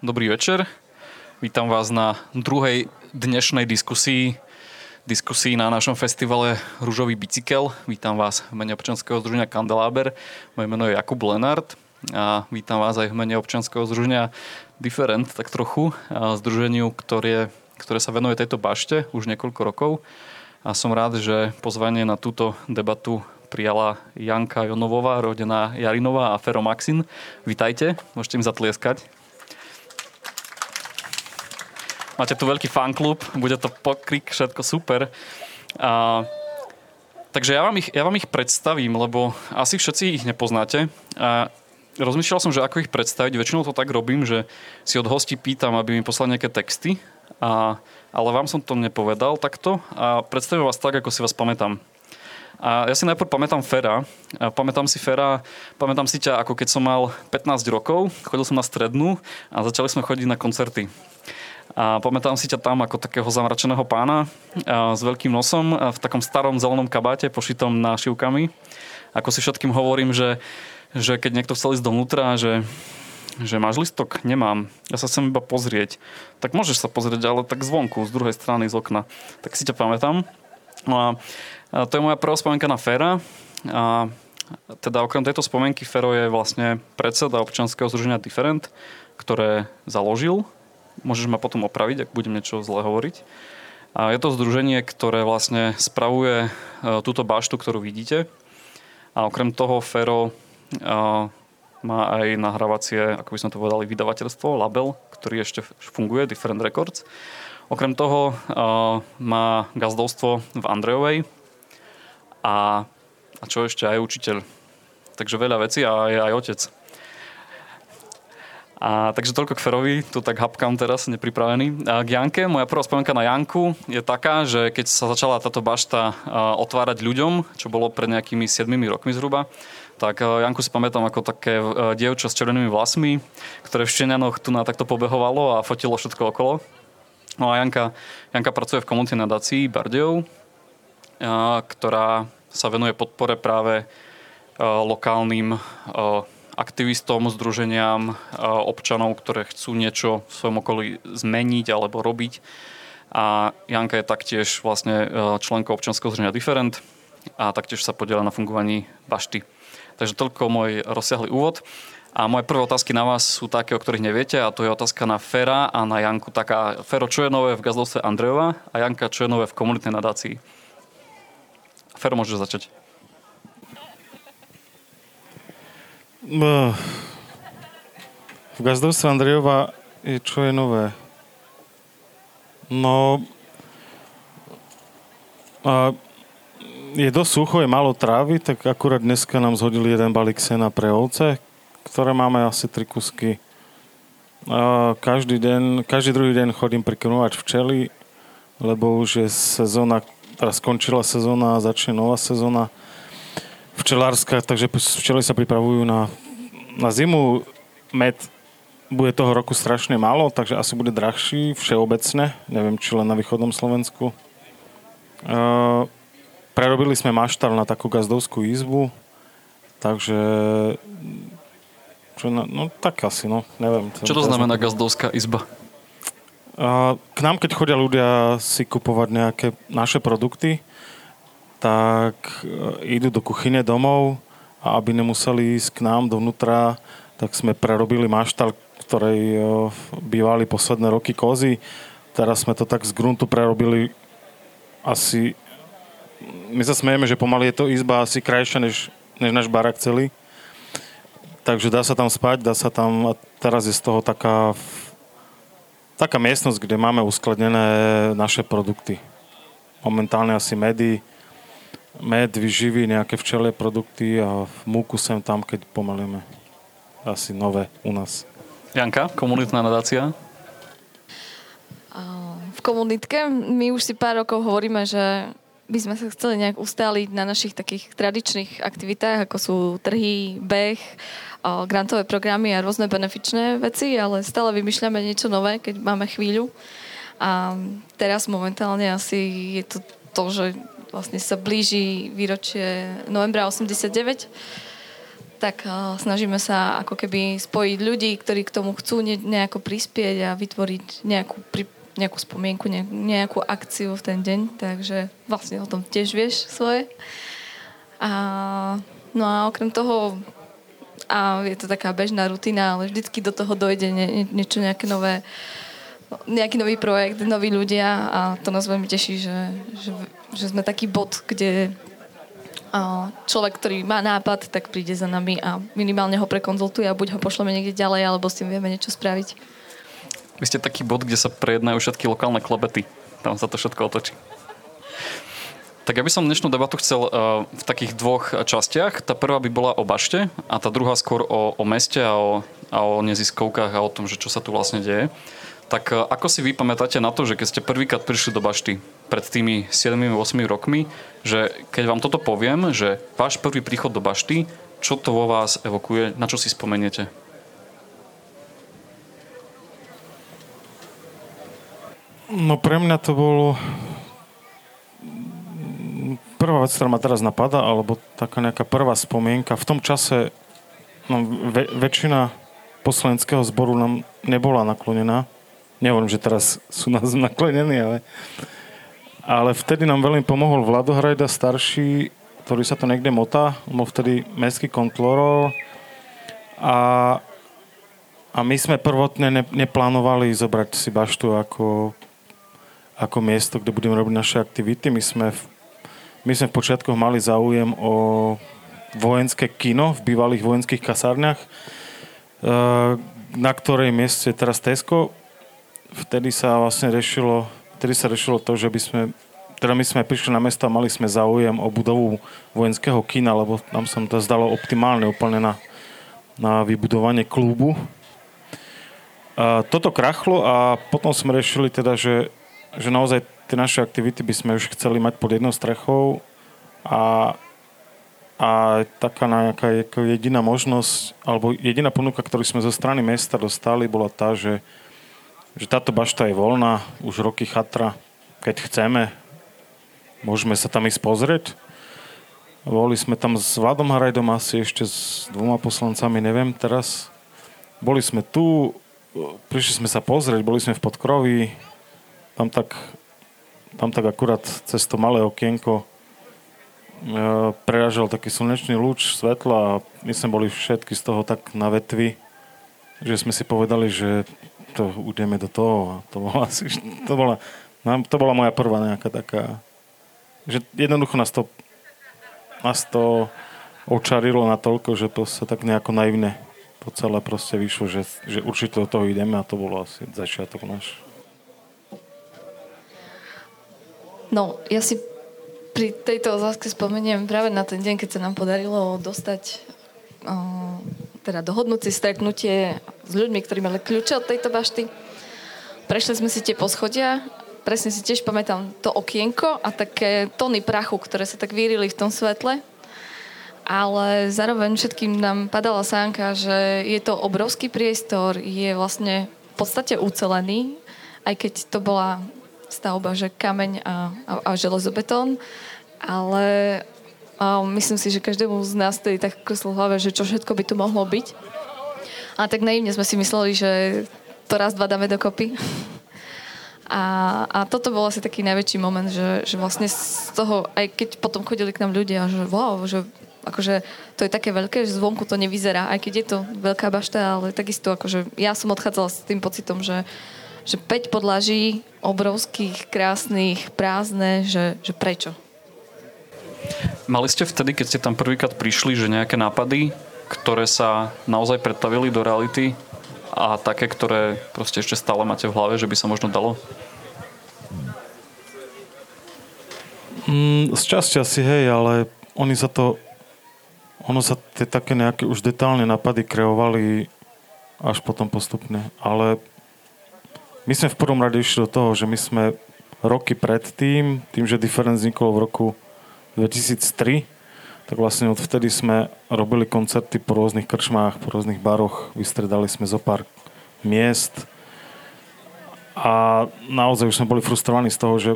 dobrý večer. Vítam vás na druhej dnešnej diskusii diskusii na našom festivale Rúžový bicykel. Vítam vás v mene občanského združenia Kandeláber. Moje meno je Jakub Lenart a vítam vás aj v mene občanského združenia Different, tak trochu, združeniu, ktoré, ktoré sa venuje tejto bašte už niekoľko rokov. A som rád, že pozvanie na túto debatu prijala Janka Jonovová, rodená Jarinová a Fero Maxin. Vítajte, môžete im zatlieskať. Máte tu veľký fanklub, bude to pokrik, všetko super. A, takže ja vám, ich, ja vám ich predstavím, lebo asi všetci ich nepoznáte. A rozmýšľal som, že ako ich predstaviť. Väčšinou to tak robím, že si od hostí pýtam, aby mi poslali nejaké texty. A, ale vám som to nepovedal takto a predstavím vás tak, ako si vás pamätám. A ja si najprv pamätám Fera. A pamätám si Fera, pamätám si ťa ako keď som mal 15 rokov, chodil som na strednú a začali sme chodiť na koncerty. A pamätám si ťa tam ako takého zamračeného pána s veľkým nosom v takom starom zelenom kabáte pošitom nášivkami. Ako si všetkým hovorím, že, že keď niekto chcel ísť dovnútra, že že máš listok? Nemám. Ja sa chcem iba pozrieť. Tak môžeš sa pozrieť, ale tak zvonku, z druhej strany, z okna. Tak si ťa pamätám. No a to je moja prvá spomienka na Fera. A teda okrem tejto spomienky Fero je vlastne predseda občanského združenia Different, ktoré založil. Môžeš ma potom opraviť, ak budem niečo zle hovoriť. A je to združenie, ktoré vlastne spravuje e, túto baštu, ktorú vidíte. A okrem toho Fero e, má aj nahrávacie, ako by sme to povedali, vydavateľstvo, label, ktorý ešte funguje, Different Records. Okrem toho e, má gazdovstvo v Andrejovej, a, a čo ešte aj učiteľ. Takže veľa vecí a je aj otec. A, takže toľko k Ferovi, tu tak hapkám teraz, nepripravený. A k Janke, moja prvá spomienka na Janku je taká, že keď sa začala táto bašta otvárať ľuďom, čo bolo pred nejakými 7 rokmi zhruba, tak Janku si pamätám ako také dievča s červenými vlasmi, ktoré v Štenianoch tu na takto pobehovalo a fotilo všetko okolo. No a Janka, Janka pracuje v komunitnej nadácii Bardejov, ktorá sa venuje podpore práve lokálnym aktivistom, združeniam občanov, ktoré chcú niečo v svojom okolí zmeniť alebo robiť. A Janka je taktiež vlastne členkou občanského združenia Different a taktiež sa podiela na fungovaní bašty. Takže toľko môj rozsiahly úvod. A moje prvé otázky na vás sú také, o ktorých neviete a to je otázka na Fera a na Janku. Taká, Fero, čo je nové v gazdovstve Andrejova a Janka, čo je nové v komunitnej nadácii? Fero, môžeš začať. V gazdovstve Andrejova je čo je nové? No, a je dosť sucho, je málo trávy, tak akurát dneska nám zhodili jeden balík sena pre ovce, ktoré máme asi tri kusky. A každý, deň, každý druhý deň chodím prikrmovať včely, lebo už je sezóna, teraz skončila sezóna a začne nová sezóna včelárska, takže včely sa pripravujú na, na zimu. Med bude toho roku strašne málo, takže asi bude drahší všeobecne, neviem, či len na východnom Slovensku. Uh, prerobili sme maštal na takú gazdovskú izbu, takže čo na, no tak asi, no, neviem. Čo to znamená gazdovská izba? K nám, keď chodia ľudia si kupovať nejaké naše produkty, tak e, idú do kuchyne domov a aby nemuseli ísť k nám dovnútra, tak sme prerobili maštal, ktorej e, bývali posledné roky kozy. Teraz sme to tak z gruntu prerobili asi... My sa smejeme, že pomaly je to izba asi krajšia než, než náš barak celý. Takže dá sa tam spať, dá sa tam... A teraz je z toho taká taká miestnosť, kde máme uskladnené naše produkty. Momentálne asi medy, med, vyživy, nejaké včelie produkty a múku sem tam, keď pomalíme. Asi nové u nás. Janka, komunitná nadácia? V komunitke my už si pár rokov hovoríme, že by sme sa chceli nejak ustáliť na našich takých tradičných aktivitách, ako sú trhy, beh, grantové programy a rôzne benefičné veci, ale stále vymýšľame niečo nové, keď máme chvíľu. A teraz momentálne asi je to to, že vlastne sa blíži výročie novembra 89, tak uh, snažíme sa ako keby spojiť ľudí, ktorí k tomu chcú ne, nejako prispieť a vytvoriť nejakú, nejakú spomienku, ne, nejakú akciu v ten deň. Takže vlastne o tom tiež vieš svoje. A, no a okrem toho a je to taká bežná rutina, ale vždycky do toho dojde nie, niečo nejaké nové nejaký nový projekt, noví ľudia a to nás veľmi teší, že, že, že sme taký bod, kde človek, ktorý má nápad, tak príde za nami a minimálne ho prekonzultuje a buď ho pošleme niekde ďalej, alebo s tým vieme niečo spraviť. Vy ste taký bod, kde sa prejednajú všetky lokálne klebety. Tam sa to všetko otočí. Tak ja by som dnešnú debatu chcel uh, v takých dvoch častiach. Tá prvá by bola o bašte a tá druhá skôr o, o meste a o, a o neziskovkách a o tom, že čo sa tu vlastne deje. Tak uh, ako si vy pamätáte na to, že keď ste prvýkrát prišli do bašty pred tými 7-8 rokmi, že keď vám toto poviem, že váš prvý príchod do bašty, čo to vo vás evokuje, na čo si spomeniete? No pre mňa to bolo prvá vec, ktorá ma teraz napadá, alebo taká nejaká prvá spomienka. V tom čase no, ve, väčšina poslaneckého zboru nám nebola naklonená. Nehovorím, že teraz sú nás naklonení, ale ale vtedy nám veľmi pomohol Vlado Hrajda starší, ktorý sa to niekde motá. On bol vtedy mestský kontrolor a, a my sme prvotne ne, neplánovali zobrať si baštu ako, ako miesto, kde budeme robiť naše aktivity. My sme v, my sme v počiatkoch mali záujem o vojenské kino v bývalých vojenských kasárniach, e, na ktorej mieste je teraz Tesco. Vtedy sa vlastne rešilo vtedy sa rešilo to, že by sme teda my sme prišli na mesto a mali sme záujem o budovu vojenského kina, lebo nám sa to zdalo optimálne úplne na, na vybudovanie klubu. A toto krachlo a potom sme rešili teda, že, že naozaj tie naše aktivity by sme už chceli mať pod jednou strechou a, a taká nejaká jediná možnosť, alebo jediná ponuka, ktorú sme zo strany mesta dostali, bola tá, že že táto bašta je voľná, už roky chatra, keď chceme, môžeme sa tam ísť pozrieť. Boli sme tam s Vladom Harajdom asi ešte s dvoma poslancami, neviem teraz. Boli sme tu, prišli sme sa pozrieť, boli sme v Podkroví, tam tak, tam tak akurát cez to malé okienko e, taký slnečný lúč svetla a my sme boli všetky z toho tak na vetvi, že sme si povedali, že to ideme do toho. To bola, asi, to bola, to bola moja prvá nejaká taká, že jednoducho nás to, nás to očarilo na toľko, že to sa tak nejako naivne to celé proste vyšlo, že, že určite do toho ideme a to bolo asi začiatok náš. No, ja si pri tejto otázke spomeniem práve na ten deň, keď sa nám podarilo dostať teda dohodnúť si stretnutie s ľuďmi, ktorí mali kľúče od tejto bašty. Prešli sme si tie poschodia, presne si tiež pamätám to okienko a také tóny prachu, ktoré sa tak vírili v tom svetle. Ale zároveň všetkým nám padala sánka, že je to obrovský priestor, je vlastne v podstate ucelený, aj keď to bola stavba, že kameň a, a, a železobetón, ale a myslím si, že každému z nás tedy tak kreslo hlave, že čo všetko by tu mohlo byť. A tak naivne sme si mysleli, že to raz, dva dáme dokopy. A, a toto bol asi taký najväčší moment, že, že vlastne z toho, aj keď potom chodili k nám ľudia, že wow, že akože to je také veľké, že zvonku to nevyzerá, aj keď je to veľká bašta, ale takisto akože ja som odchádzala s tým pocitom, že, že 5 podlaží obrovských, krásnych, prázdne, že, že prečo? Mali ste vtedy, keď ste tam prvýkrát prišli, že nejaké nápady, ktoré sa naozaj pretavili do reality a také, ktoré proste ešte stále máte v hlave, že by sa možno dalo? Mm, z časti asi hej, ale oni sa to ono sa tie také nejaké už detálne napady kreovali až potom postupne. Ale my sme v prvom rade išli do toho, že my sme roky predtým, tým, že Difference vznikol v roku 2003, tak vlastne odvtedy sme robili koncerty po rôznych krčmách, po rôznych baroch, vystredali sme zo pár miest a naozaj už sme boli frustrovaní z toho, že,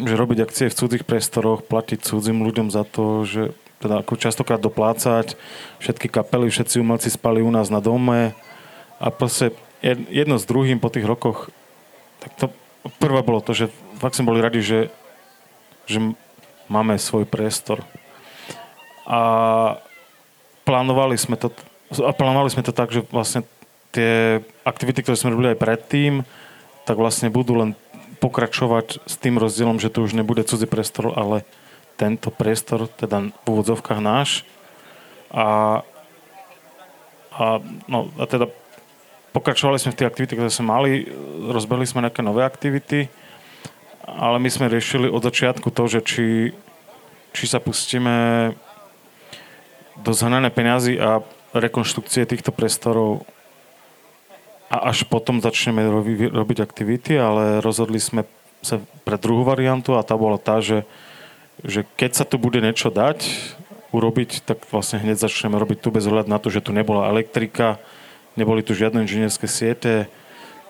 že robiť akcie v cudzích priestoroch, platiť cudzím ľuďom za to, že teda ako častokrát doplácať. Všetky kapely, všetci umelci spali u nás na dome a proste jedno s druhým po tých rokoch, tak to prvé bolo to, že fakt sme boli radi, že, že máme svoj priestor. A plánovali sme to, a plánovali sme to tak, že vlastne tie aktivity, ktoré sme robili aj predtým, tak vlastne budú len pokračovať s tým rozdielom, že to už nebude cudzí priestor, ale tento priestor, teda v úvodzovkách náš. A, a, no, a teda pokračovali sme v tých aktivitách, ktoré sme mali, rozbehli sme nejaké nové aktivity, ale my sme riešili od začiatku to, že či, či sa pustíme do zhnané peniazy a rekonštrukcie týchto priestorov a až potom začneme robi, robiť aktivity, ale rozhodli sme sa pre druhú variantu a tá bola tá, že, že keď sa tu bude niečo dať, urobiť, tak vlastne hneď začneme robiť tu bez ohľadu na to, že tu nebola elektrika, neboli tu žiadne inžinierské siete,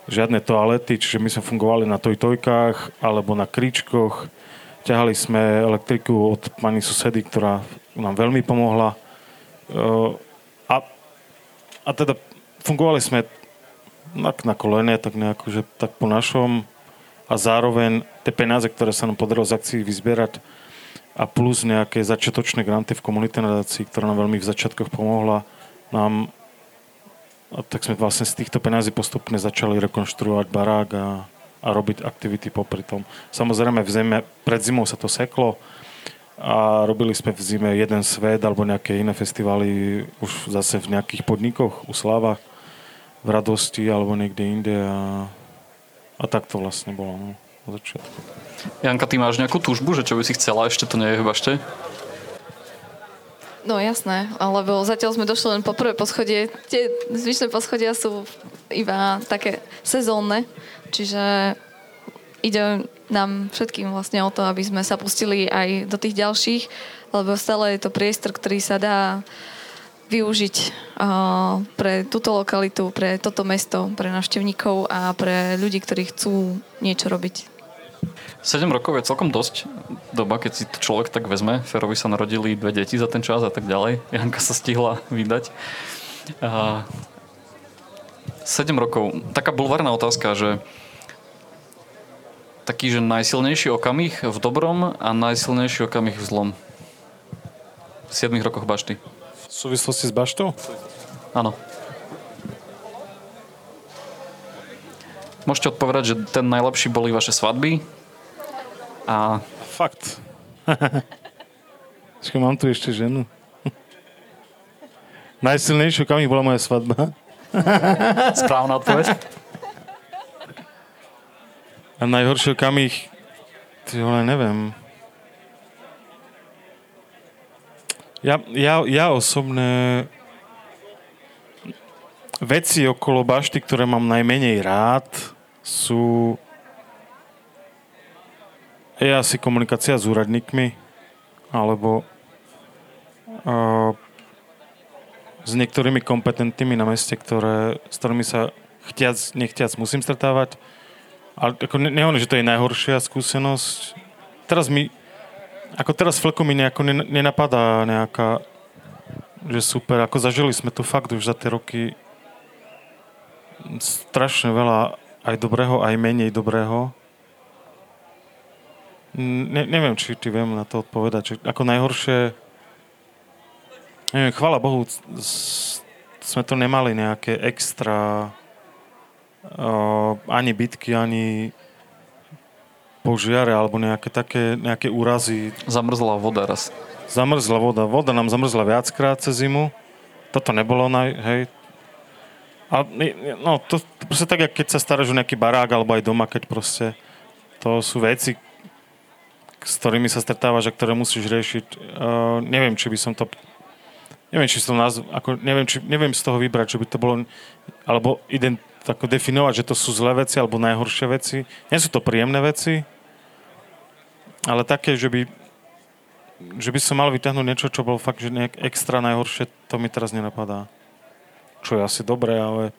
žiadne toalety, čiže my sme fungovali na tojtojkách alebo na kríčkoch. Ťahali sme elektriku od pani susedy, ktorá nám veľmi pomohla. A, a teda fungovali sme tak na kolene, tak nejako, že tak po našom a zároveň tie peniaze, ktoré sa nám podarilo z akcií vyzbierať a plus nejaké začiatočné granty v komunitnej nadácii, ktorá nám veľmi v začiatkoch pomohla, nám a tak sme vlastne z týchto peniazí postupne začali rekonštruovať barák a, a robiť aktivity popri tom. Samozrejme v zime, pred zimou sa to seklo a robili sme v zime jeden svet alebo nejaké iné festivály už zase v nejakých podnikoch, u Slávach v radosti alebo niekde inde a, a tak to vlastne bolo no, od začiatku. Janka, ty máš nejakú túžbu, že čo by si chcela, ešte to ešte? No jasné, lebo zatiaľ sme došli len po prvé poschodie. Tie zvyšné poschodia sú iba také sezónne, čiže ide nám všetkým vlastne o to, aby sme sa pustili aj do tých ďalších, lebo stále je to priestor, ktorý sa dá využiť uh, pre túto lokalitu, pre toto mesto, pre návštevníkov a pre ľudí, ktorí chcú niečo robiť. 7 rokov je celkom dosť doba, keď si to človek tak vezme. Ferovi sa narodili dve deti za ten čas a tak ďalej. Janka sa stihla vydať. Uh, 7 rokov. Taká bulvárna otázka, že taký, že najsilnejší okamih v dobrom a najsilnejší okamih v zlom. V 7 rokoch bašty. V súvislosti s baštou? Áno. Môžete odpovedať, že ten najlepší boli vaše svadby a... Fakt. Počkaj, mám tu ešte ženu. Najsilnejšou kamých bola moja svadba. Správna odpoveď. A najhoršou kamých... Ty vole, neviem. Ja, ja, ja osobne veci okolo bašty, ktoré mám najmenej rád, sú je asi komunikácia s úradníkmi alebo uh, s niektorými kompetentnými na meste, ktoré, s ktorými sa chtiac, nechtiac musím stretávať. Ale ako ne, nehovorím, že to je najhoršia skúsenosť. Teraz mi ako teraz Fleko mi nejako nenapadá nejaká, že super, ako zažili sme tu fakt už za tie roky strašne veľa aj dobrého, aj menej dobrého. Ne, neviem, či, či viem na to odpovedať. Či, ako najhoršie, neviem, chvála Bohu, sme to nemali nejaké extra uh, ani bitky, ani požiare alebo nejaké také, nejaké úrazy. Zamrzla voda raz. Zamrzla voda. Voda nám zamrzla viackrát cez zimu. Toto nebolo naj... Hej. A, no, to, proste tak, keď sa staráš o nejaký barák alebo aj doma, keď proste to sú veci, s ktorými sa stretávaš a ktoré musíš riešiť. Uh, neviem, či by som to neviem, či som nás, ako, neviem, či, neviem z toho vybrať, že by to bolo, alebo ident, ako definovať, že to sú zlé veci alebo najhoršie veci. Nie sú to príjemné veci, ale také, že by, že by som mal vyťahnuť niečo, čo bolo fakt, že nejak extra najhoršie, to mi teraz nenapadá. Čo je asi dobré, ale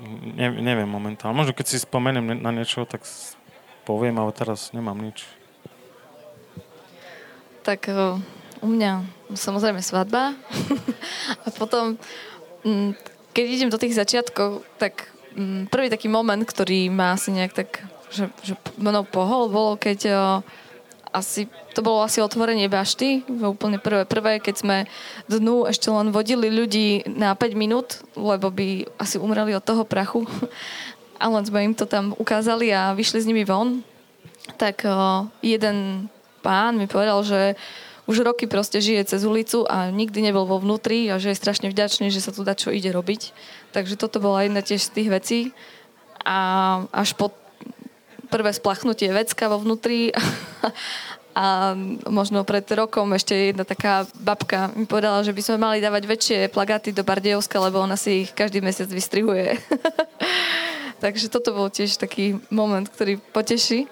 ne, neviem momentálne. Možno keď si spomeniem na niečo, tak poviem, ale teraz nemám nič. Tak eh, u mňa samozrejme svadba. a potom, mm, keď idem do tých začiatkov, tak mm, prvý taký moment, ktorý ma asi nejak tak, že, že mnou pohol, bolo keď o, asi, to bolo asi otvorenie bašty, úplne prvé, prvé, keď sme dnu ešte len vodili ľudí na 5 minút, lebo by asi umreli od toho prachu. A len sme im to tam ukázali a vyšli s nimi von. Tak o, jeden pán mi povedal, že už roky proste žije cez ulicu a nikdy nebol vo vnútri a že je strašne vďačný, že sa tu dá čo ide robiť. Takže toto bola jedna tiež z tých vecí. A až po prvé splachnutie vecka vo vnútri a možno pred rokom ešte jedna taká babka mi povedala, že by sme mali dávať väčšie plagáty do Bardejovska, lebo ona si ich každý mesiac vystrihuje. Takže toto bol tiež taký moment, ktorý poteší.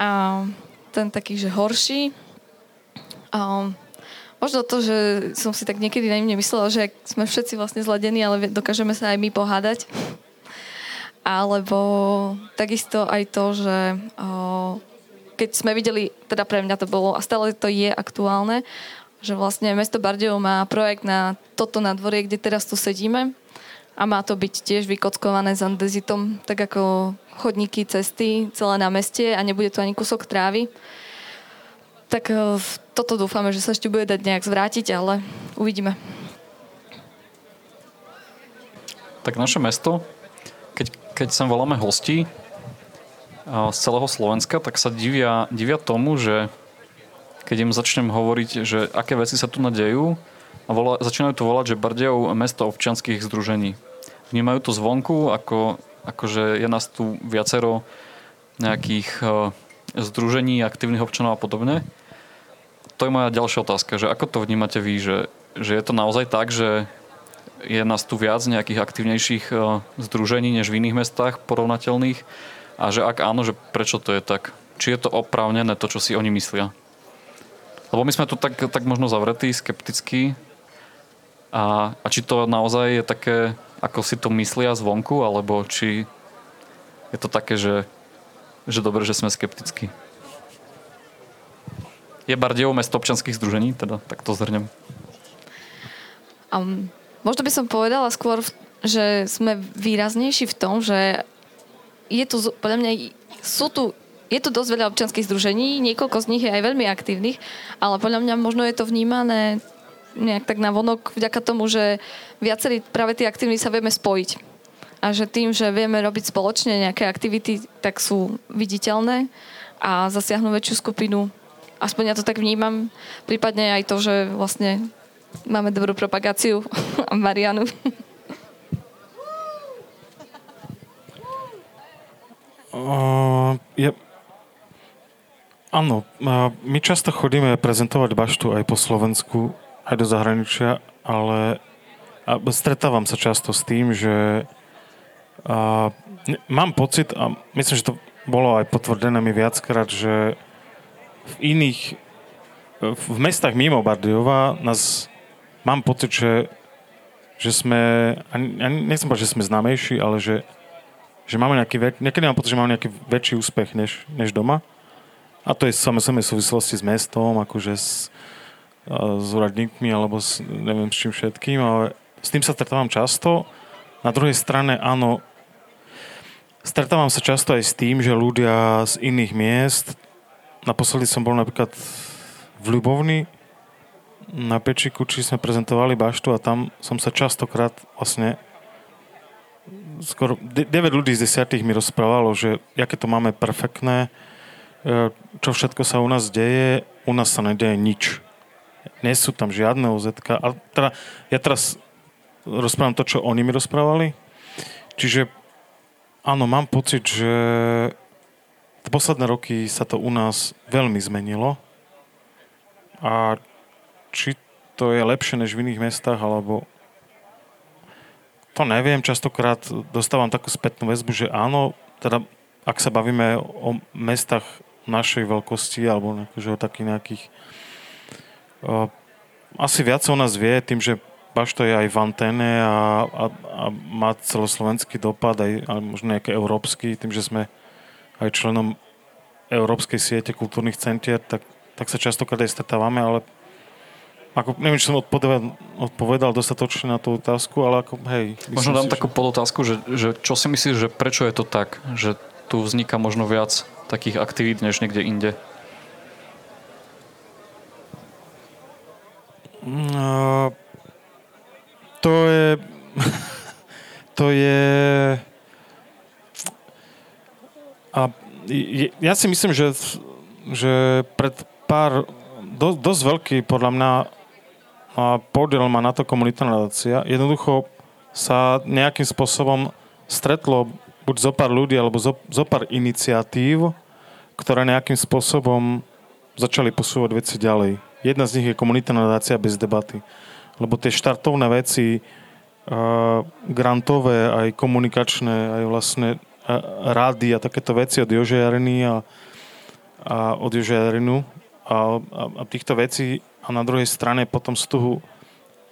A ten taký, že horší. A možno to, že som si tak niekedy na myslela, že sme všetci vlastne zladení, ale dokážeme sa aj my pohádať alebo takisto aj to, že keď sme videli, teda pre mňa to bolo a stále to je aktuálne, že vlastne mesto Bardejov má projekt na toto nadvorie, kde teraz tu sedíme a má to byť tiež vykockované s andezitom, tak ako chodníky, cesty celé na meste a nebude tu ani kúsok trávy. Tak toto dúfame, že sa ešte bude dať nejak zvrátiť, ale uvidíme. Tak naše mesto keď, sem voláme hostí z celého Slovenska, tak sa divia, divia tomu, že keď im začnem hovoriť, že aké veci sa tu nadejú a volá, začínajú to volať, že Bardejov mesto občianských združení. Vnímajú to zvonku, ako, ako že je nás tu viacero nejakých združení, aktívnych občanov a podobne. To je moja ďalšia otázka, že ako to vnímate vy, že, že je to naozaj tak, že je nás tu viac nejakých aktívnejších e, združení než v iných mestách porovnateľných a že ak áno, že prečo to je tak? Či je to oprávnené to, čo si oni myslia? Lebo my sme tu tak, tak možno zavretí, skeptickí a, a či to naozaj je také, ako si to myslia zvonku, alebo či je to také, že, že dobre, že sme skeptickí. Je Bardejov mesto občanských združení, teda tak to zhrnem. Um, Možno by som povedala skôr, že sme výraznejší v tom, že je tu, podľa mňa, sú tu je tu dosť veľa občianských združení, niekoľko z nich je aj veľmi aktívnych, ale podľa mňa možno je to vnímané nejak tak na vonok vďaka tomu, že viacerí práve tí aktívni sa vieme spojiť. A že tým, že vieme robiť spoločne nejaké aktivity, tak sú viditeľné a zasiahnu väčšiu skupinu. Aspoň ja to tak vnímam. Prípadne aj to, že vlastne Máme dobrú propagáciu. Marianu. Uh, je... Áno, my často chodíme prezentovať baštu aj po Slovensku, aj do zahraničia, ale a stretávam sa často s tým, že uh, mám pocit, a myslím, že to bolo aj potvrdené mi viackrát, že v iných, v mestách mimo Bardejova nás mám pocit, že, že sme, ani, nechcem povedať, že sme známejší, ale že, že máme nejaký, väč, niekedy mám pocit, že máme nejaký väčší úspech než, než doma. A to je samozrejme v súvislosti s mestom, akože s, s úradníkmi alebo s, neviem s čím všetkým, ale s tým sa stretávam často. Na druhej strane, áno, stretávam sa často aj s tým, že ľudia z iných miest, naposledy som bol napríklad v Ľubovni, na Pečiku, či sme prezentovali baštu a tam som sa častokrát vlastne skoro 9 ľudí z 10 mi rozprávalo, že aké to máme perfektné, e, čo všetko sa u nás deje, u nás sa nedeje nič. Nie sú tam žiadne OZ. teda, ja teraz rozprávam to, čo oni mi rozprávali. Čiže áno, mám pocit, že posledné roky sa to u nás veľmi zmenilo. A či to je lepšie než v iných mestách, alebo to neviem, častokrát dostávam takú spätnú väzbu, že áno, teda ak sa bavíme o mestách našej veľkosti alebo akože o takých nejakých asi viac o nás vie tým, že Bašto je aj v anténe a, a, a má celoslovenský dopad, aj, aj možno nejaký európsky, tým, že sme aj členom Európskej siete kultúrnych centier, tak tak sa častokrát aj stretávame, ale ako, neviem, či som odpovedal, odpovedal dostatočne na tú otázku, ale ako, hej. Možno dám si, takú že... podotázku, že, že čo si myslíš, že prečo je to tak, že tu vzniká možno viac takých aktivít, než niekde inde? No, to je... to je... A ja si myslím, že, že pred pár, do, dosť veľký podľa mňa podiel má na to komunitná nadácia. Jednoducho sa nejakým spôsobom stretlo buď zo pár ľudí, alebo zo, zo pár iniciatív, ktoré nejakým spôsobom začali posúvať veci ďalej. Jedna z nich je komunitná nadácia bez debaty. Lebo tie štartovné veci, uh, grantové, aj komunikačné, aj vlastne rády a takéto veci od Jože Jariny a, a od Jože Jarinu a, a, a týchto vecí a na druhej strane potom toho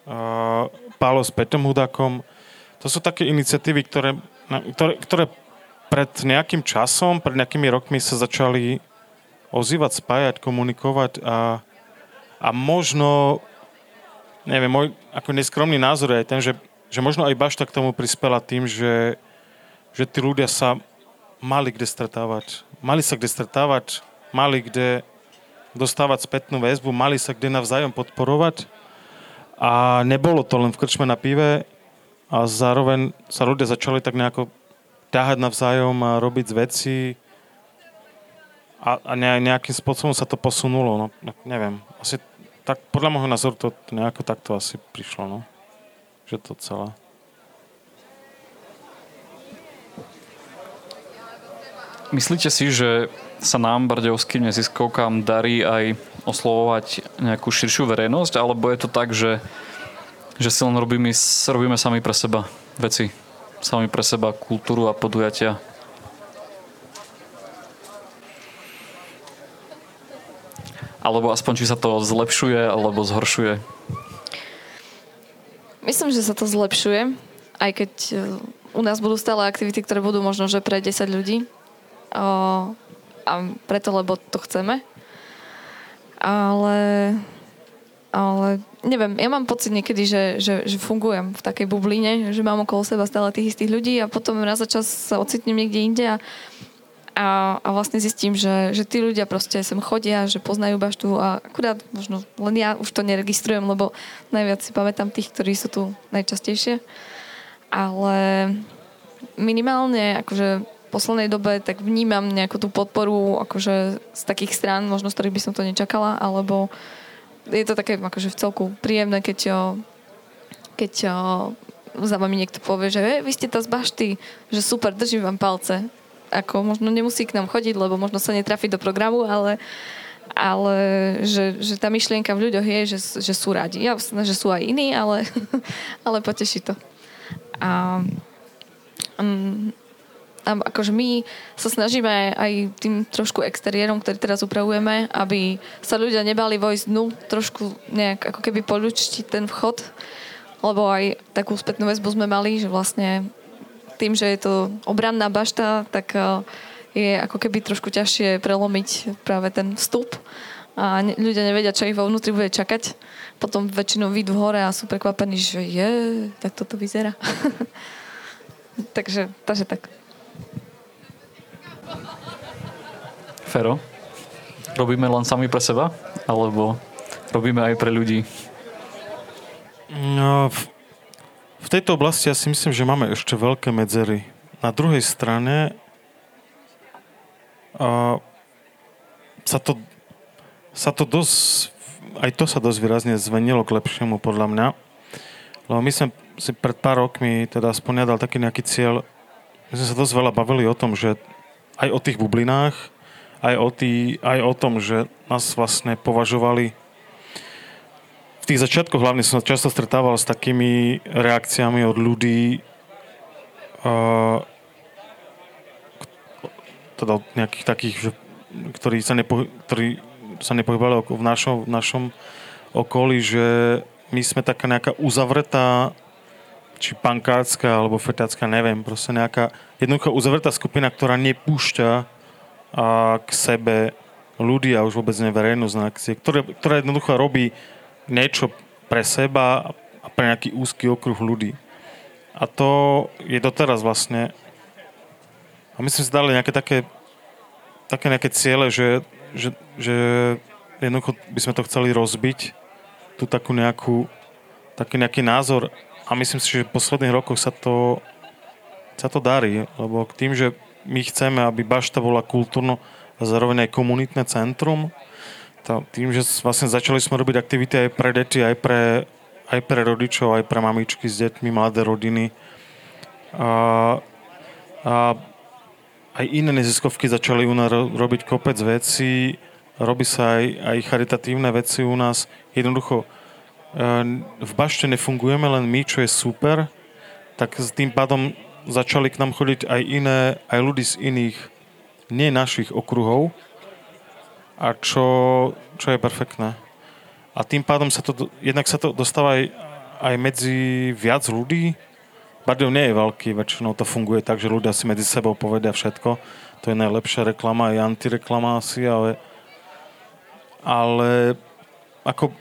uh, Pálo s Petom Hudakom. To sú také iniciatívy, ktoré, ktoré, ktoré pred nejakým časom, pred nejakými rokmi sa začali ozývať, spájať, komunikovať a, a možno, neviem, môj ako neskromný názor je ten, že, že možno aj Bašta k tomu prispela tým, že že tí ľudia sa mali kde stretávať. Mali sa kde stretávať, mali kde dostávať spätnú väzbu, mali sa kde navzájom podporovať a nebolo to len v krčme na pive a zároveň sa ľudia začali tak nejako ťahať navzájom a robiť veci a, a nejakým spôsobom sa to posunulo. No, neviem, asi tak podľa môjho názoru to nejako takto asi prišlo, no. Že to celé. Myslíte si, že sa nám bardejovským neziskovkám darí aj oslovovať nejakú širšiu verejnosť, alebo je to tak, že, že si len robíme, robíme sami pre seba veci, sami pre seba kultúru a podujatia? Alebo aspoň, či sa to zlepšuje, alebo zhoršuje? Myslím, že sa to zlepšuje, aj keď e, u nás budú stále aktivity, ktoré budú možno, že pre 10 ľudí, a preto, lebo to chceme. Ale, ale neviem, ja mám pocit niekedy, že, že, že fungujem v takej bubline, že mám okolo seba stále tých istých ľudí a potom raz za čas sa ocitnem niekde inde a, a, a vlastne zistím, že, že tí ľudia proste sem chodia, že poznajú baštu a akurát možno len ja už to neregistrujem, lebo najviac si pamätám tých, ktorí sú tu najčastejšie. Ale minimálne akože poslednej dobe tak vnímam nejakú tú podporu akože z takých strán, možno z ktorých by som to nečakala, alebo je to také akože v celku príjemné, keď, keď za vami niekto povie, že vy ste to z bašty, že super, držím vám palce. Ako možno nemusí k nám chodiť, lebo možno sa netrafi do programu, ale, ale že, že tá myšlienka v ľuďoch je, že, že sú radi. Ja že sú aj iní, ale, ale poteší to. A, um, akože my sa snažíme aj tým trošku exteriérom, ktorý teraz upravujeme, aby sa ľudia nebali vojsť dnu, trošku nejak ako keby poľučtiť ten vchod, lebo aj takú spätnú väzbu sme mali, že vlastne tým, že je to obranná bašta, tak eh, je ako keby trošku ťažšie prelomiť práve ten vstup a ľudia nevedia, čo ich vo vnútri bude čakať. Potom väčšinou výjdu hore a sú prekvapení, že je, tak toto vyzerá. takže, takže tak. Fero? Robíme len sami pre seba? Alebo robíme aj pre ľudí? No, v, v tejto oblasti ja si myslím, že máme ešte veľké medzery. Na druhej strane a, sa to sa to dosť, aj to sa dosť výrazne zvenilo k lepšiemu podľa mňa. Lebo my sme si pred pár rokmi teda aspoň dal taký nejaký cieľ, my sme sa dosť veľa bavili o tom, že aj o tých bublinách, aj o, tý, aj o tom, že nás vlastne považovali v tých začiatkoch hlavne som často stretával s takými reakciami od ľudí, uh, teda od nejakých takých, že, ktorí sa, nepo, ktorí sa nepohybali v našom, v našom okolí, že my sme taká nejaká uzavretá či pankárska alebo fetácka, neviem, proste nejaká jednoducho uzavretá skupina, ktorá nepúšťa a k sebe ľudí a už vôbec nie verejnosť na akcie, ktoré, ktoré jednoducho robí niečo pre seba a pre nejaký úzky okruh ľudí. A to je doteraz vlastne a my sme si dali nejaké také, také nejaké ciele, že, že, že jednoducho by sme to chceli rozbiť, tú takú nejakú, taký nejaký názor a myslím si, že v posledných rokoch sa to, sa to darí, lebo tým, že my chceme, aby Bašta bola kultúrno a zároveň aj komunitné centrum, tým, že vlastne začali sme robiť aktivity aj pre deti, aj pre, aj pre rodičov, aj pre mamičky s deťmi, mladé rodiny. A, a aj iné neziskovky začali u nás robiť kopec vecí, robí sa aj, aj charitatívne veci u nás. Jednoducho, v bašte nefungujeme len my, čo je super, tak s tým pádom začali k nám chodiť aj iné, aj ľudí z iných, nie našich okruhov, a čo, čo je perfektné. A tým pádom sa to, jednak sa to dostáva aj, aj medzi viac ľudí. Bardejov nie je veľký, väčšinou to funguje tak, že ľudia si medzi sebou povedia všetko. To je najlepšia reklama, aj antireklama asi, ale ale ako,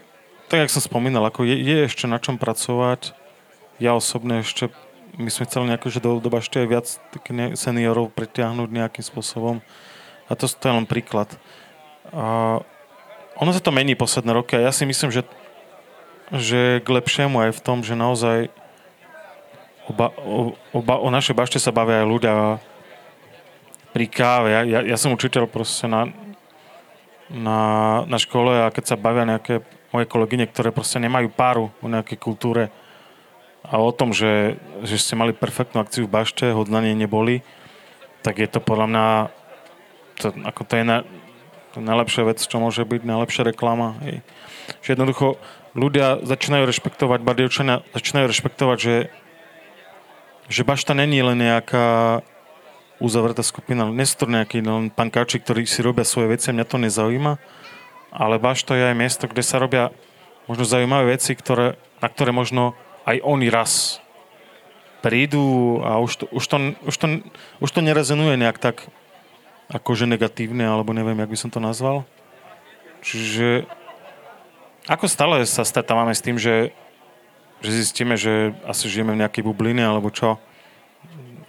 tak jak som spomínal, ako je, je ešte na čom pracovať. Ja osobne ešte, my sme chceli nejako, že do, do ešte aj viac seniorov pritiahnuť nejakým spôsobom. A to, to je len príklad. A ono sa to mení posledné roky a ja si myslím, že, že k lepšiemu aj v tom, že naozaj oba, o, oba, o našej bašte sa bavia aj ľudia pri káve. Ja, ja, ja som učiteľ proste na, na, na škole a keď sa bavia nejaké moje kolegyne, ktoré proste nemajú páru o nejakej kultúre a o tom, že, že ste mali perfektnú akciu v bašte, nej neboli, tak je to podľa mňa to, ako to je na, to najlepšia vec, čo môže byť, najlepšia reklama. Hej. Že jednoducho ľudia začínajú rešpektovať, Bardejovčania začínajú rešpektovať, že, že bašta není len nejaká uzavretá skupina. Nie sú len pankáči, ktorí si robia svoje veci a mňa to nezaujíma, ale to je aj miesto, kde sa robia možno zaujímavé veci, ktoré, na ktoré možno aj oni raz prídu a už to, už to, už to, už to nerezonuje nejak tak akože negatívne, alebo neviem, jak by som to nazval. Čiže ako stále sa stretávame s tým, že, že zistíme, že asi žijeme v nejakej bubline, alebo čo?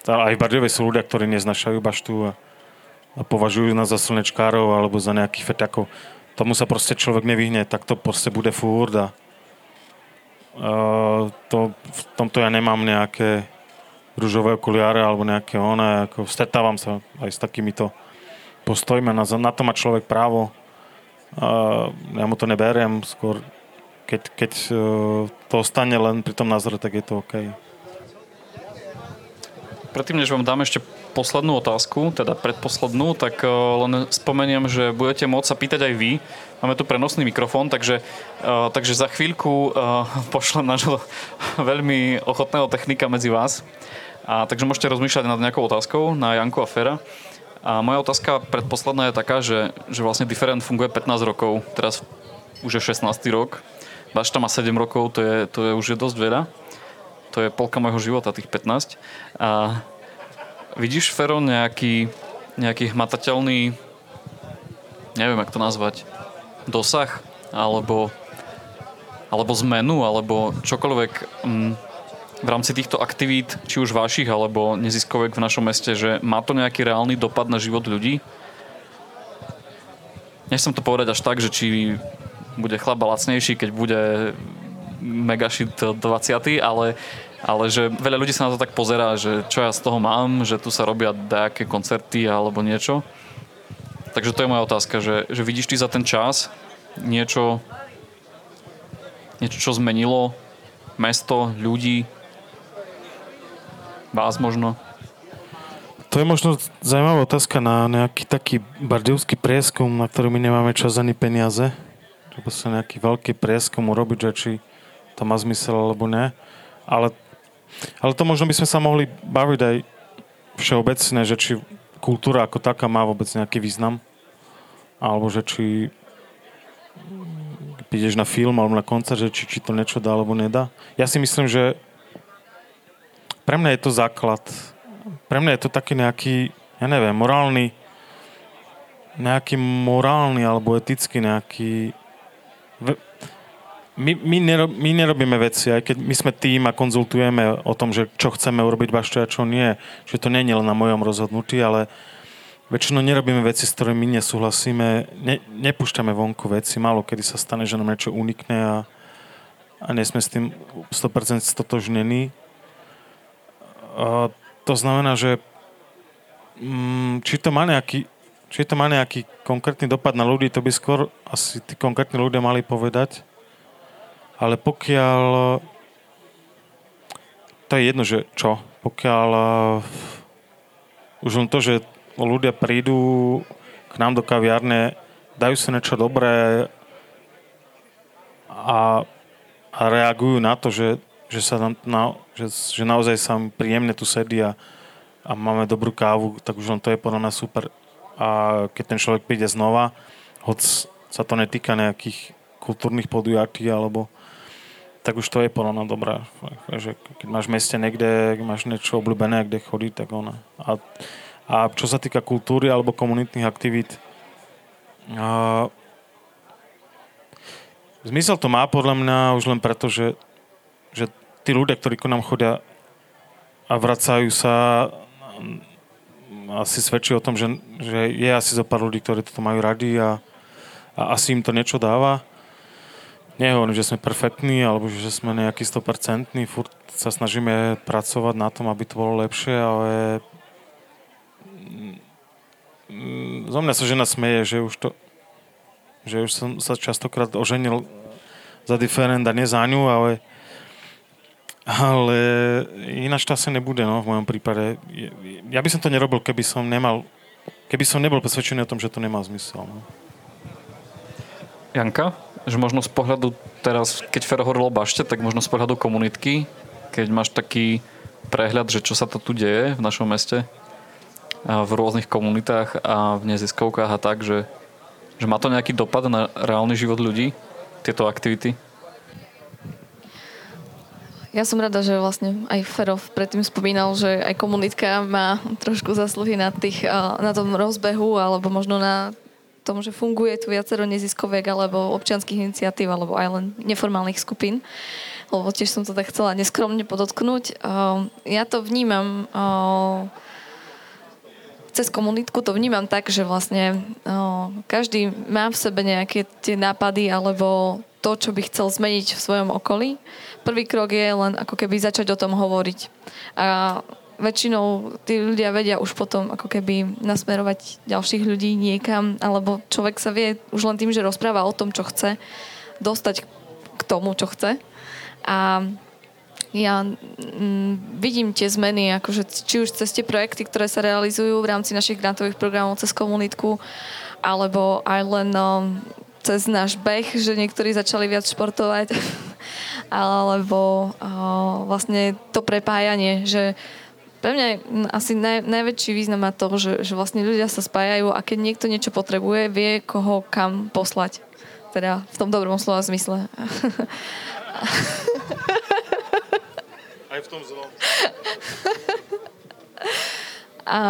aj v Bardejove sú ľudia, ktorí neznašajú baštu a, a považujú nás za slnečkárov alebo za nejakých feťakov. Tomu sa proste človek nevyhne, tak to proste bude furt a uh, to, v tomto ja nemám nejaké rúžové okuliare alebo nejaké one, ako stretávam sa aj s takýmito postojmi, na, na to má človek právo. Uh, ja mu to neberiem, skôr keď, keď uh, to ostane len pri tom názore, tak je to OK. Predtým, než vám dám ešte poslednú otázku, teda predposlednú, tak eh, len spomeniem, že budete môcť sa pýtať aj vy. Máme tu prenosný mikrofón, takže, eh, takže za chvíľku eh, pošlem nášho veľmi ochotného technika medzi vás. A, takže môžete rozmýšľať nad nejakou otázkou na Janku a Fera. A moja otázka predposledná je taká, že, že vlastne Different funguje 15 rokov, teraz už je 16. rok. Bašta má 7 rokov, to je, to je už je dosť veľa to je polka môjho života, tých 15. A vidíš, Fero, nejaký, nejaký hmatateľný, neviem, jak to nazvať, dosah, alebo, alebo zmenu, alebo čokoľvek m, mm, v rámci týchto aktivít, či už vašich, alebo neziskovek v našom meste, že má to nejaký reálny dopad na život ľudí? Nechcem to povedať až tak, že či bude chlaba lacnejší, keď bude megašit 20, ale, ale že veľa ľudí sa na to tak pozerá, že čo ja z toho mám, že tu sa robia nejaké koncerty alebo niečo. Takže to je moja otázka, že, že vidíš ty za ten čas niečo, niečo, čo zmenilo mesto, ľudí, vás možno? To je možno zaujímavá otázka na nejaký taký bardejovský prieskum, na ktorý my nemáme čas ani peniaze. Treba sa nejaký veľký prieskum urobiť, že či to má zmysel alebo ne. Ale, ale to možno by sme sa mohli baviť aj všeobecne, že či kultúra ako taká má vôbec nejaký význam. Alebo že či ideš na film alebo na koncert, že či, či to niečo dá alebo nedá. Ja si myslím, že pre mňa je to základ. Pre mňa je to taký nejaký, ja neviem, morálny nejaký morálny alebo etický nejaký... My, my, nerob, my nerobíme veci, aj keď my sme tým a konzultujeme o tom, že čo chceme urobiť bašte a čo nie, že to nie je len na mojom rozhodnutí, ale väčšinou nerobíme veci, s ktorými my nesúhlasíme, ne, nepúšťame vonku veci, málo kedy sa stane, že nám niečo unikne a, a nie sme s tým 100% stotožnení. A to znamená, že mm, či to má nejaký či to má nejaký konkrétny dopad na ľudí, to by skôr asi tí konkrétni ľudia mali povedať. Ale pokiaľ... To je jedno, že čo. Pokiaľ už len to, že ľudia prídu k nám do kaviárne, dajú si niečo dobré a, a reagujú na to, že, že, sa na, na, že, že naozaj sa príjemne tu sedí a, a máme dobrú kávu, tak už len to je podľa nás super a keď ten človek príde znova, hoď sa to netýka nejakých kultúrnych podujatí alebo tak už to je podľa mňa dobré. Že keď máš meste niekde, máš niečo obľúbené, kde chodí, tak ona. A, a čo sa týka kultúry alebo komunitných aktivít, a, zmysel to má podľa mňa už len preto, že, že tí ľudia, ktorí k nám chodia a vracajú sa asi svedčí o tom, že, že je asi zo pár ľudí, ktorí toto majú radi a, a asi im to niečo dáva. Nehovorím, že sme perfektní alebo že sme nejaký 100%, furt sa snažíme pracovať na tom, aby to bolo lepšie, ale mm, zo mňa sa žena smeje, že už to že už som sa častokrát oženil za diferent a nie za ňu, ale ale ináč to asi nebude, no, v mojom prípade. Ja by som to nerobil, keby som nemal, keby som nebol presvedčený o tom, že to nemá zmysel. No. Janka, že možno z pohľadu teraz, keď Fero hovoril o bašte, tak možno z pohľadu komunitky, keď máš taký prehľad, že čo sa to tu deje v našom meste, v rôznych komunitách a v neziskovkách a tak, že, že má to nejaký dopad na reálny život ľudí, tieto aktivity? Ja som rada, že vlastne aj Ferov predtým spomínal, že aj komunitka má trošku zasluhy na, tých, na tom rozbehu alebo možno na tom, že funguje tu viacero neziskoviek alebo občianských iniciatív alebo aj len neformálnych skupín. Lebo tiež som to tak chcela neskromne podotknúť. Ja to vnímam cez komunitku to vnímam tak, že vlastne každý má v sebe nejaké tie nápady alebo to, čo by chcel zmeniť v svojom okolí prvý krok je len ako keby začať o tom hovoriť. A väčšinou tí ľudia vedia už potom ako keby nasmerovať ďalších ľudí niekam, alebo človek sa vie už len tým, že rozpráva o tom, čo chce, dostať k tomu, čo chce. A ja mm, vidím tie zmeny, akože či už cez tie projekty, ktoré sa realizujú v rámci našich grantových programov cez komunitku, alebo aj len no, cez náš beh, že niektorí začali viac športovať alebo uh, vlastne to prepájanie, že pre mňa asi naj, najväčší význam má to, že, že vlastne ľudia sa spájajú a keď niekto niečo potrebuje, vie, koho kam poslať. Teda v tom dobrom slova zmysle. Aj v tom zlom. A,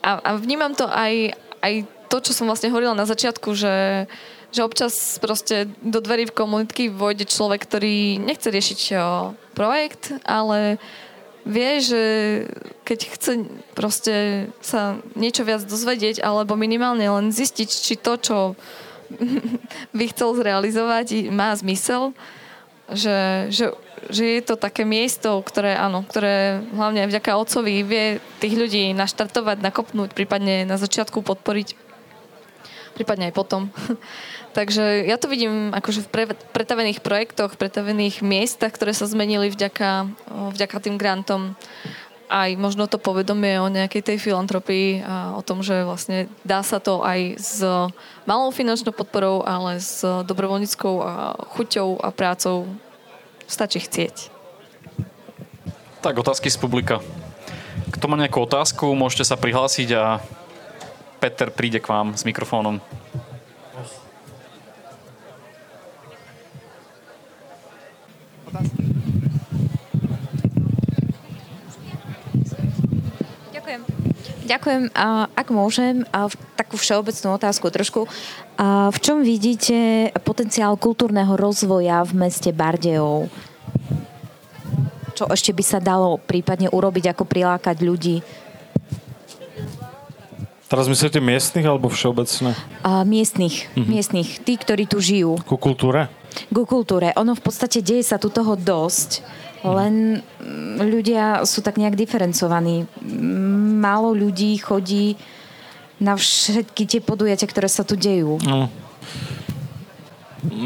a, a vnímam to aj, aj to, čo som vlastne hovorila na začiatku, že že občas proste do dverí v komunitky vojde človek, ktorý nechce riešiť projekt, ale vie, že keď chce proste sa niečo viac dozvedieť alebo minimálne len zistiť, či to, čo by chcel zrealizovať, má zmysel, že, že, že je to také miesto, ktoré, áno, ktoré hlavne vďaka otcovi vie tých ľudí naštartovať, nakopnúť, prípadne na začiatku podporiť, prípadne aj potom. Takže ja to vidím akože v pre, pretavených projektoch, pretavených miestach, ktoré sa zmenili vďaka, vďaka tým grantom. Aj možno to povedomie o nejakej tej filantropii a o tom, že vlastne dá sa to aj s malou finančnou podporou, ale s dobrovoľníckou a chuťou a prácou stačí chcieť. Tak, otázky z publika. Kto má nejakú otázku, môžete sa prihlásiť a Peter príde k vám s mikrofónom. Ďakujem. Ďakujem. Ak môžem, takú všeobecnú otázku trošku. V čom vidíte potenciál kultúrneho rozvoja v meste Bardejov? Čo ešte by sa dalo prípadne urobiť, ako prilákať ľudí? Teraz myslíte miestnych alebo všeobecné? Uh, miestnych, mm-hmm. miestnych, tí, ktorí tu žijú. Ku kultúre? Ku kultúre. Ono v podstate deje sa tu toho dosť, len ľudia sú tak nejak diferencovaní. Málo ľudí chodí na všetky tie podujatia, ktoré sa tu dejú. No.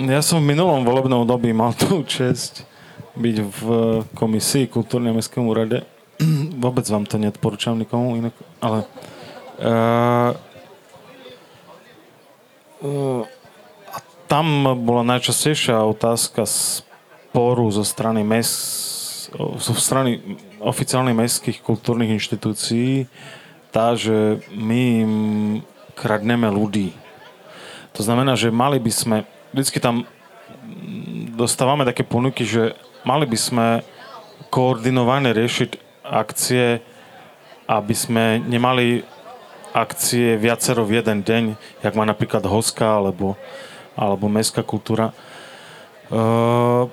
Ja som v minulom volebnom období mal tú čest byť v komisii kultúrne mestskom úrade. Vôbec vám to neodporúčam nikomu inak, ale Uh, uh, tam bola najčastejšia otázka sporu zo strany mes, zo strany oficiálnych mestských kultúrnych inštitúcií tá, že my im kradneme ľudí. To znamená, že mali by sme, vždycky tam dostávame také ponuky, že mali by sme koordinovane riešiť akcie, aby sme nemali akcie viacero v jeden deň, jak má napríklad Hoska alebo, alebo Mestská kultúra. Uh,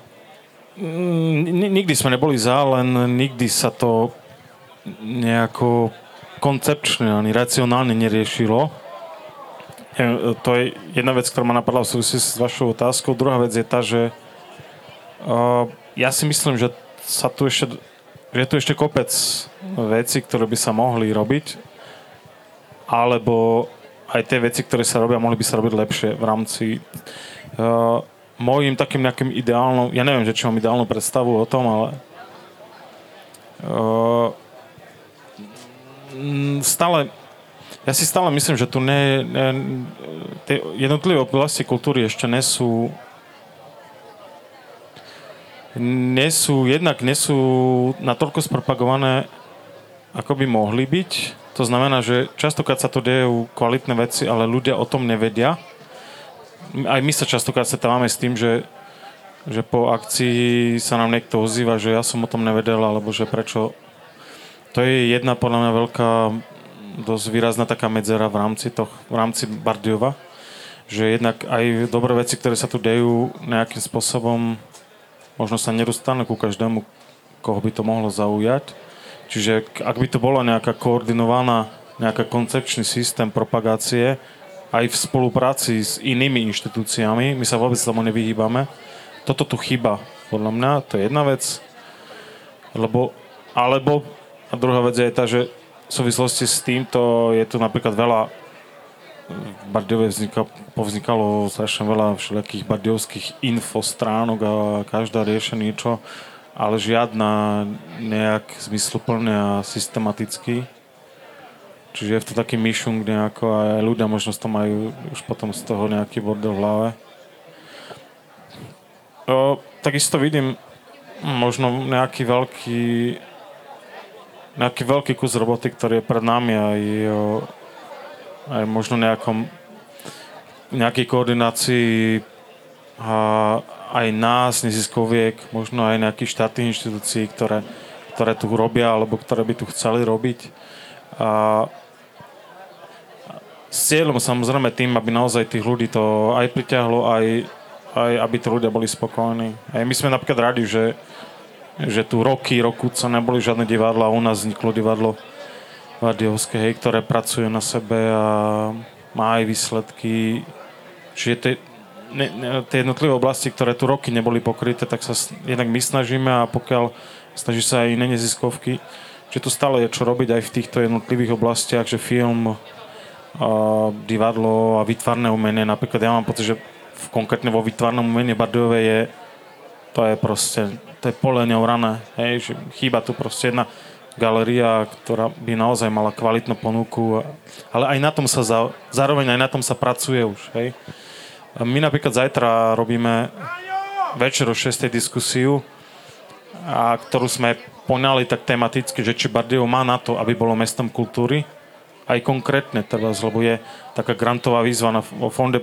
nikdy sme neboli za, len nikdy sa to nejako koncepčne ani racionálne neriešilo. To je jedna vec, ktorá ma napadla v súvislosti s vašou otázkou. Druhá vec je tá, že uh, ja si myslím, že sa tu ešte je tu ešte kopec veci, ktoré by sa mohli robiť alebo aj tie veci, ktoré sa robia, mohli by sa robiť lepšie v rámci uh, môjim takým nejakým ideálnou, ja neviem, že či mám ideálnu predstavu o tom, ale uh, stále ja si stále myslím, že tu ne, ne, tie jednotlivé oblasti kultúry ešte nesú nesú, jednak nesú natoľko spropagované, ako by mohli byť to znamená, že častokrát sa to dejú kvalitné veci, ale ľudia o tom nevedia. Aj my sa častokrát stávame s tým, že, že po akcii sa nám niekto ozýva, že ja som o tom nevedel, alebo že prečo. To je jedna podľa mňa veľká, dosť výrazná taká medzera v rámci, to, v rámci Bardiova, že jednak aj dobré veci, ktoré sa tu dejú nejakým spôsobom možno sa nedostanú ku každému, koho by to mohlo zaujať Čiže ak by to bola nejaká koordinovaná, nejaká koncepčný systém propagácie, aj v spolupráci s inými inštitúciami, my sa vôbec tomu nevyhýbame. Toto tu chyba, podľa mňa, to je jedna vec. Lebo, alebo, a druhá vec je tá, že v súvislosti s týmto je tu napríklad veľa v Bardiove vznika, povznikalo strašne veľa všelijakých bardiovských infostránok a každá rieša niečo ale žiadna nejak zmysluplne a systematicky. Čiže je to taký myšung nejako a aj ľudia možno to majú už potom z toho nejaký bordel v hlave. O, takisto vidím možno nejaký veľký nejaký veľký kus roboty, ktorý je pred nami aj, o, aj možno nejakom nejakej koordinácii a, aj nás, neziskoviek, možno aj nejakých štátnych inštitúcií, ktoré, ktoré tu robia alebo ktoré by tu chceli robiť. A s cieľom samozrejme tým, aby naozaj tých ľudí to aj priťahlo, aj, aj aby tí ľudia boli spokojní. Aj my sme napríklad radi, že, že tu roky, roku sa neboli žiadne divadla u nás vzniklo divadlo Vardiovské, hej, ktoré pracuje na sebe a má aj výsledky. Čiže to, ne, ne, tie jednotlivé oblasti, ktoré tu roky neboli pokryté, tak sa jednak my snažíme a pokiaľ snaží sa aj iné neziskovky, že tu stále je čo robiť aj v týchto jednotlivých oblastiach, že film, a, divadlo a vytvarné umenie, napríklad ja mám pocit, že v, konkrétne vo vytvarnom umení Bardejové je to je proste, to je pole neurané, hej, že chýba tu proste jedna galeria, ktorá by naozaj mala kvalitnú ponuku, ale aj na tom sa, za, zároveň aj na tom sa pracuje už, hej. My napríklad zajtra robíme večer o 6. diskusiu, a ktorú sme poňali tak tematicky, že či Bardejov má na to, aby bolo mestom kultúry, aj konkrétne teda, lebo je taká grantová výzva na fonde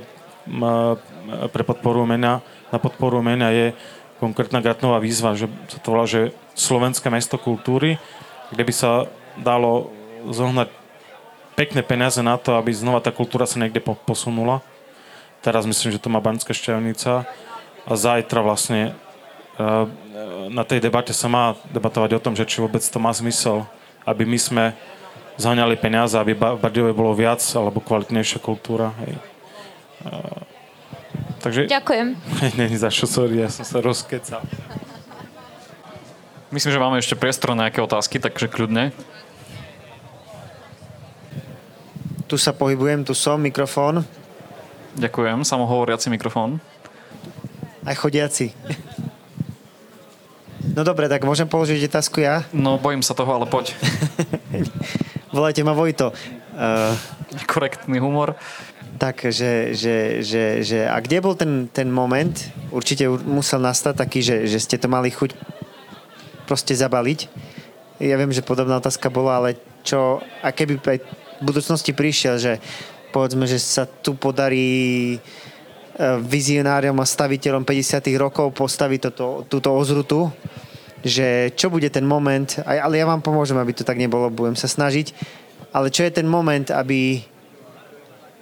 pre podporu umenia, na podporu umenia je konkrétna grantová výzva, že sa to volá, že Slovenské mesto kultúry, kde by sa dalo zohnať pekné peniaze na to, aby znova tá kultúra sa niekde posunula. Teraz myslím, že to má Banská šťavnica a zajtra vlastne uh, na tej debate sa má debatovať o tom, že či vôbec to má zmysel, aby my sme zhaňali peniaze, aby v Bardejove bolo viac alebo kvalitnejšia kultúra. Hej. Uh, takže... Ďakujem. Není za čo, sorry, ja som sa rozkecal. Myslím, že máme ešte priestor na nejaké otázky, takže kľudne. Tu sa pohybujem, tu som, mikrofón. Ďakujem, samohovoriaci mikrofón. Aj chodiaci. No dobre, tak môžem položiť otázku ja? No, bojím sa toho, ale poď. Volajte ma Vojto. Uh, Korektný humor. Tak, že, že, že, že a kde bol ten, ten moment, určite musel nastať taký, že, že ste to mali chuť proste zabaliť. Ja viem, že podobná otázka bola, ale čo, a keby aj v budúcnosti prišiel, že povedzme, že sa tu podarí e, vizionáriom a staviteľom 50 rokov postaviť toto, túto ozrutu, že čo bude ten moment, ale ja vám pomôžem, aby to tak nebolo, budem sa snažiť, ale čo je ten moment, aby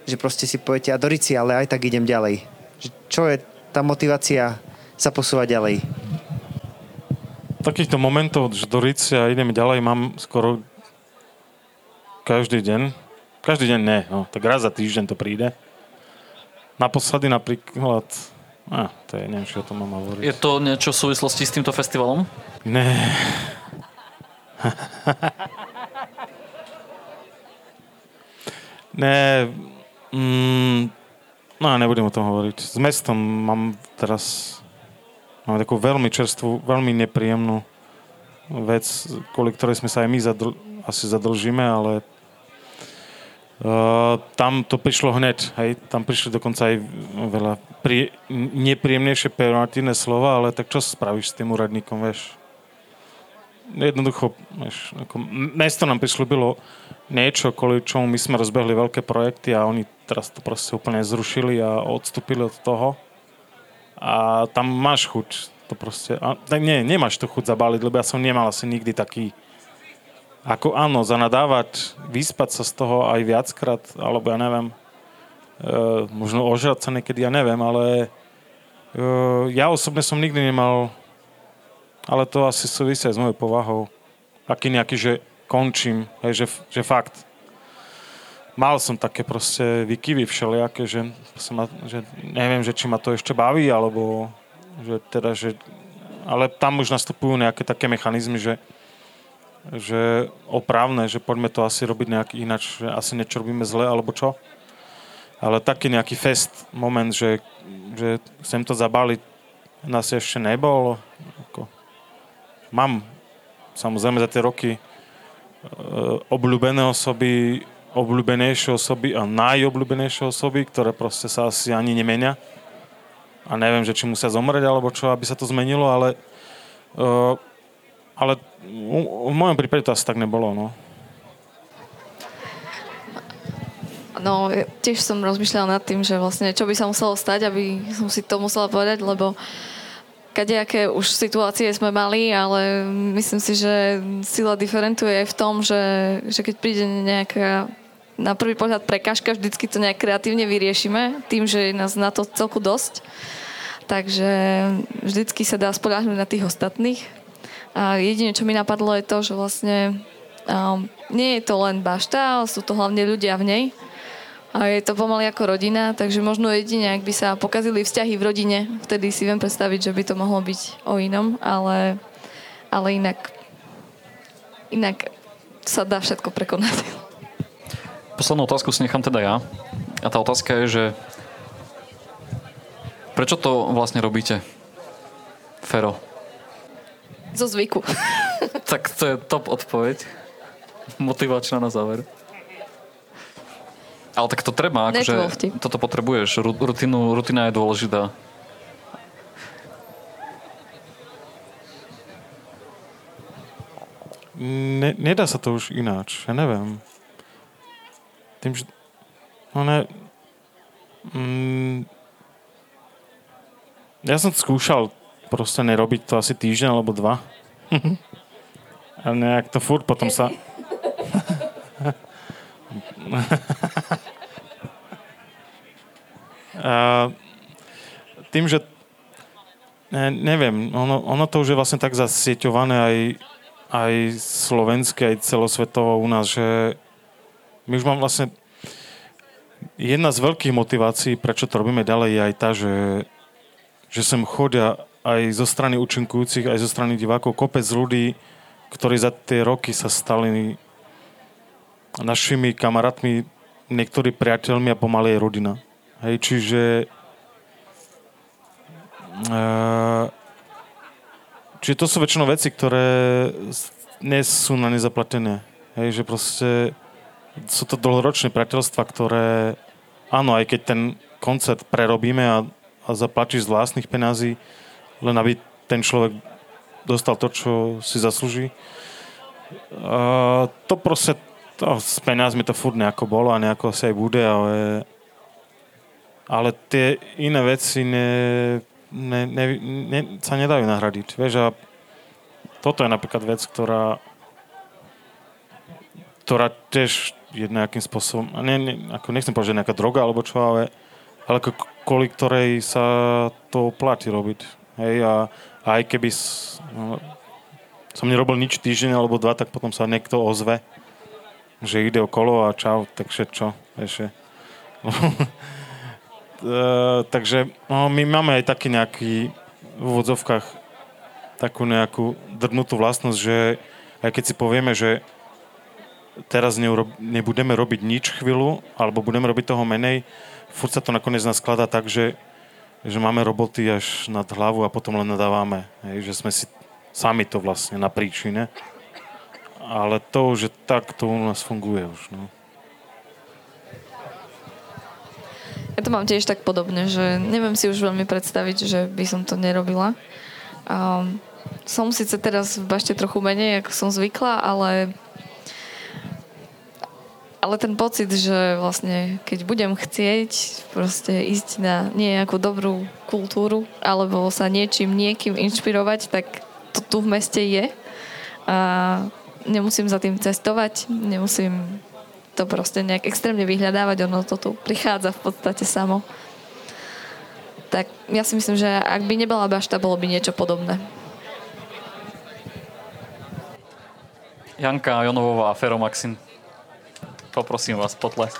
že proste si poviete, a Dorici, ale aj tak idem ďalej. Čo je tá motivácia sa posúvať ďalej? takýchto momentov, že do Ricia ideme ďalej, mám skoro každý deň. Každý deň ne, no, tak raz za týždeň to príde. Naposledy napríklad... A, to je, neviem, či o tom mám hovoriť. Je to niečo v súvislosti s týmto festivalom? Ne. ne, mm, no nebudem o tom hovoriť. S mestom mám teraz Máme takú veľmi čerstvú, veľmi nepríjemnú vec, kvôli ktorej sme sa aj my zadl- asi zadlžíme, ale uh, tam to prišlo hneď. Hej? Tam prišli dokonca aj veľa prí- nepríjemnejšie pejoratívne slova, ale tak čo spravíš s tým úradníkom, vieš? Jednoducho, vieš, ako, mesto nám prislúbilo niečo, kvôli čomu my sme rozbehli veľké projekty a oni teraz to proste úplne zrušili a odstúpili od toho a tam máš chuť to proste, a, tak nie, nemáš to chuť zabaliť, lebo ja som nemal asi nikdy taký ako áno, zanadávať, vyspať sa z toho aj viackrát, alebo ja neviem, e, možno ožrať sa niekedy, ja neviem, ale e, ja osobne som nikdy nemal, ale to asi súvisia s mojou povahou, aký nejaký, že končím, hej, že, že fakt, mal som také proste vykyvy všelijaké, že, ma, že neviem, že či ma to ešte baví, alebo že teda, že, ale tam už nastupujú nejaké také mechanizmy, že, že opravné, že poďme to asi robiť nejak ináč, že asi niečo robíme zle, alebo čo. Ale taký nejaký fest moment, že, že chcem to zabaliť, nás ešte nebol. Ako, mám samozrejme za tie roky e, obľúbené osoby, obľúbenejšie osoby a najobľúbenejšie osoby, ktoré proste sa asi ani nemenia. A neviem, že či musia zomrieť alebo čo, aby sa to zmenilo, ale, uh, ale v mojom prípade to asi tak nebolo. No. No, tiež som rozmýšľala nad tým, že vlastne čo by sa muselo stať, aby som si to musela povedať, lebo kadejaké už situácie sme mali, ale myslím si, že sila diferentuje aj v tom, že, že keď príde nejaká na prvý pohľad prekážka, vždycky to nejak kreatívne vyriešime, tým, že je nás na to celku dosť. Takže vždycky sa dá spoľahnúť na tých ostatných. A jedine, čo mi napadlo, je to, že vlastne um, nie je to len bašta, ale sú to hlavne ľudia v nej. A je to pomaly ako rodina, takže možno jedine, ak by sa pokazili vzťahy v rodine, vtedy si viem predstaviť, že by to mohlo byť o inom, ale, ale inak, inak sa dá všetko prekonať. Poslednú otázku si nechám teda ja. A tá otázka je, že prečo to vlastne robíte? Fero. Zo zvyku. tak to je top odpoveď. Motivačná na záver. Ale tak to treba, akože toto potrebuješ. Rutinu, rutina je dôležitá. Ne, nedá sa to už ináč, ja neviem. Tým, že... No ne... Mm, ja som skúšal proste nerobiť to asi týždeň alebo dva. A nejak to furt potom sa... A tým, že ne, neviem, ono, ono to už je vlastne tak zasieťované aj, aj slovenské, aj celosvetovo u nás, že my už mám vlastne jedna z veľkých motivácií, prečo to robíme ďalej, je aj tá, že, že sem chodia aj zo strany účinkujúcich, aj zo strany divákov kopec ľudí, ktorí za tie roky sa stali našimi kamarátmi, niektorí priateľmi a pomaly aj rodina. Hej, čiže uh, čiže to sú väčšinou veci, ktoré nie sú na nezaplatené. Hej, že proste sú to dlhoročné priateľstva, ktoré áno, aj keď ten koncert prerobíme a, a zaplatíš z vlastných penází, len aby ten človek dostal to, čo si zaslúži. To proste to, s peniazmi to furt nejako bolo a nejako sa aj bude, ale, ale tie iné veci ne, ne, ne, ne, sa nedajú nahradiť. Vieš, a toto je napríklad vec, ktorá ktorá tiež je nejakým spôsobom, ne, ne, ako nechcem povedať, že nejaká droga alebo čo, ale, ale kvôli ktorej sa to oplatí robiť. Hej, a, a aj keby no, som nerobil nič týždeň alebo dva, tak potom sa niekto ozve, že ide okolo a čau, takže čo, ešte. E, takže no, my máme aj taký nejaký v úvodzovkách takú nejakú drdnutú vlastnosť, že aj keď si povieme, že teraz neurob, nebudeme robiť nič chvíľu, alebo budeme robiť toho menej, furt sa to nakoniec naskladá tak, že, že máme roboty až nad hlavu a potom len nadávame. Hej, že sme si sami to vlastne na príčine. Ale to, že tak to u nás funguje už. No. Ja to mám tiež tak podobne, že neviem si už veľmi predstaviť, že by som to nerobila. Um, som síce teraz v bašte trochu menej, ako som zvykla, ale ale ten pocit, že vlastne keď budem chcieť proste ísť na nejakú dobrú kultúru alebo sa niečím, niekým inšpirovať, tak to tu v meste je. A nemusím za tým cestovať, nemusím to proste nejak extrémne vyhľadávať, ono to tu prichádza v podstate samo. Tak ja si myslím, že ak by nebola bašta, bolo by niečo podobné. Janka Jonovová, Feromaxin. Poprosím vás, potlesk.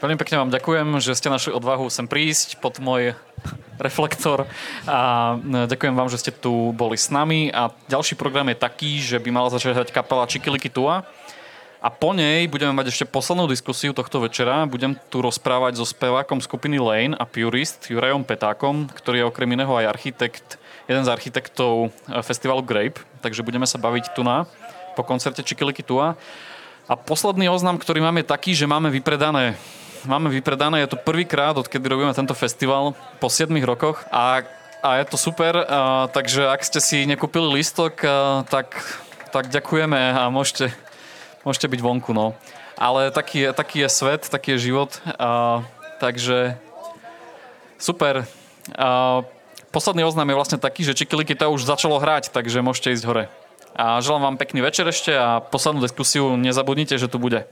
Veľmi pekne vám ďakujem, že ste našli odvahu sem prísť pod môj reflektor a ďakujem vám, že ste tu boli s nami a ďalší program je taký, že by mala začať hrať kapela Čikiliki Tua a po nej budeme mať ešte poslednú diskusiu tohto večera. Budem tu rozprávať so spevákom skupiny Lane a Purist Jurajom Petákom, ktorý je okrem iného aj architekt, jeden z architektov festivalu Grape, takže budeme sa baviť tu na po koncerte Čikiliky Tua. A posledný oznam, ktorý máme je taký, že máme vypredané máme vypredané, je to prvýkrát, odkedy robíme tento festival po 7 rokoch a, a je to super, a, takže ak ste si nekúpili lístok, a, tak, tak ďakujeme a môžete, môžete byť vonku. No. Ale taký, taký je svet, taký je život, a, takže super. A, posledný oznam je vlastne taký, že Čikiliky to už začalo hrať, takže môžete ísť hore. A želám vám pekný večer ešte a poslednú diskusiu nezabudnite, že tu bude.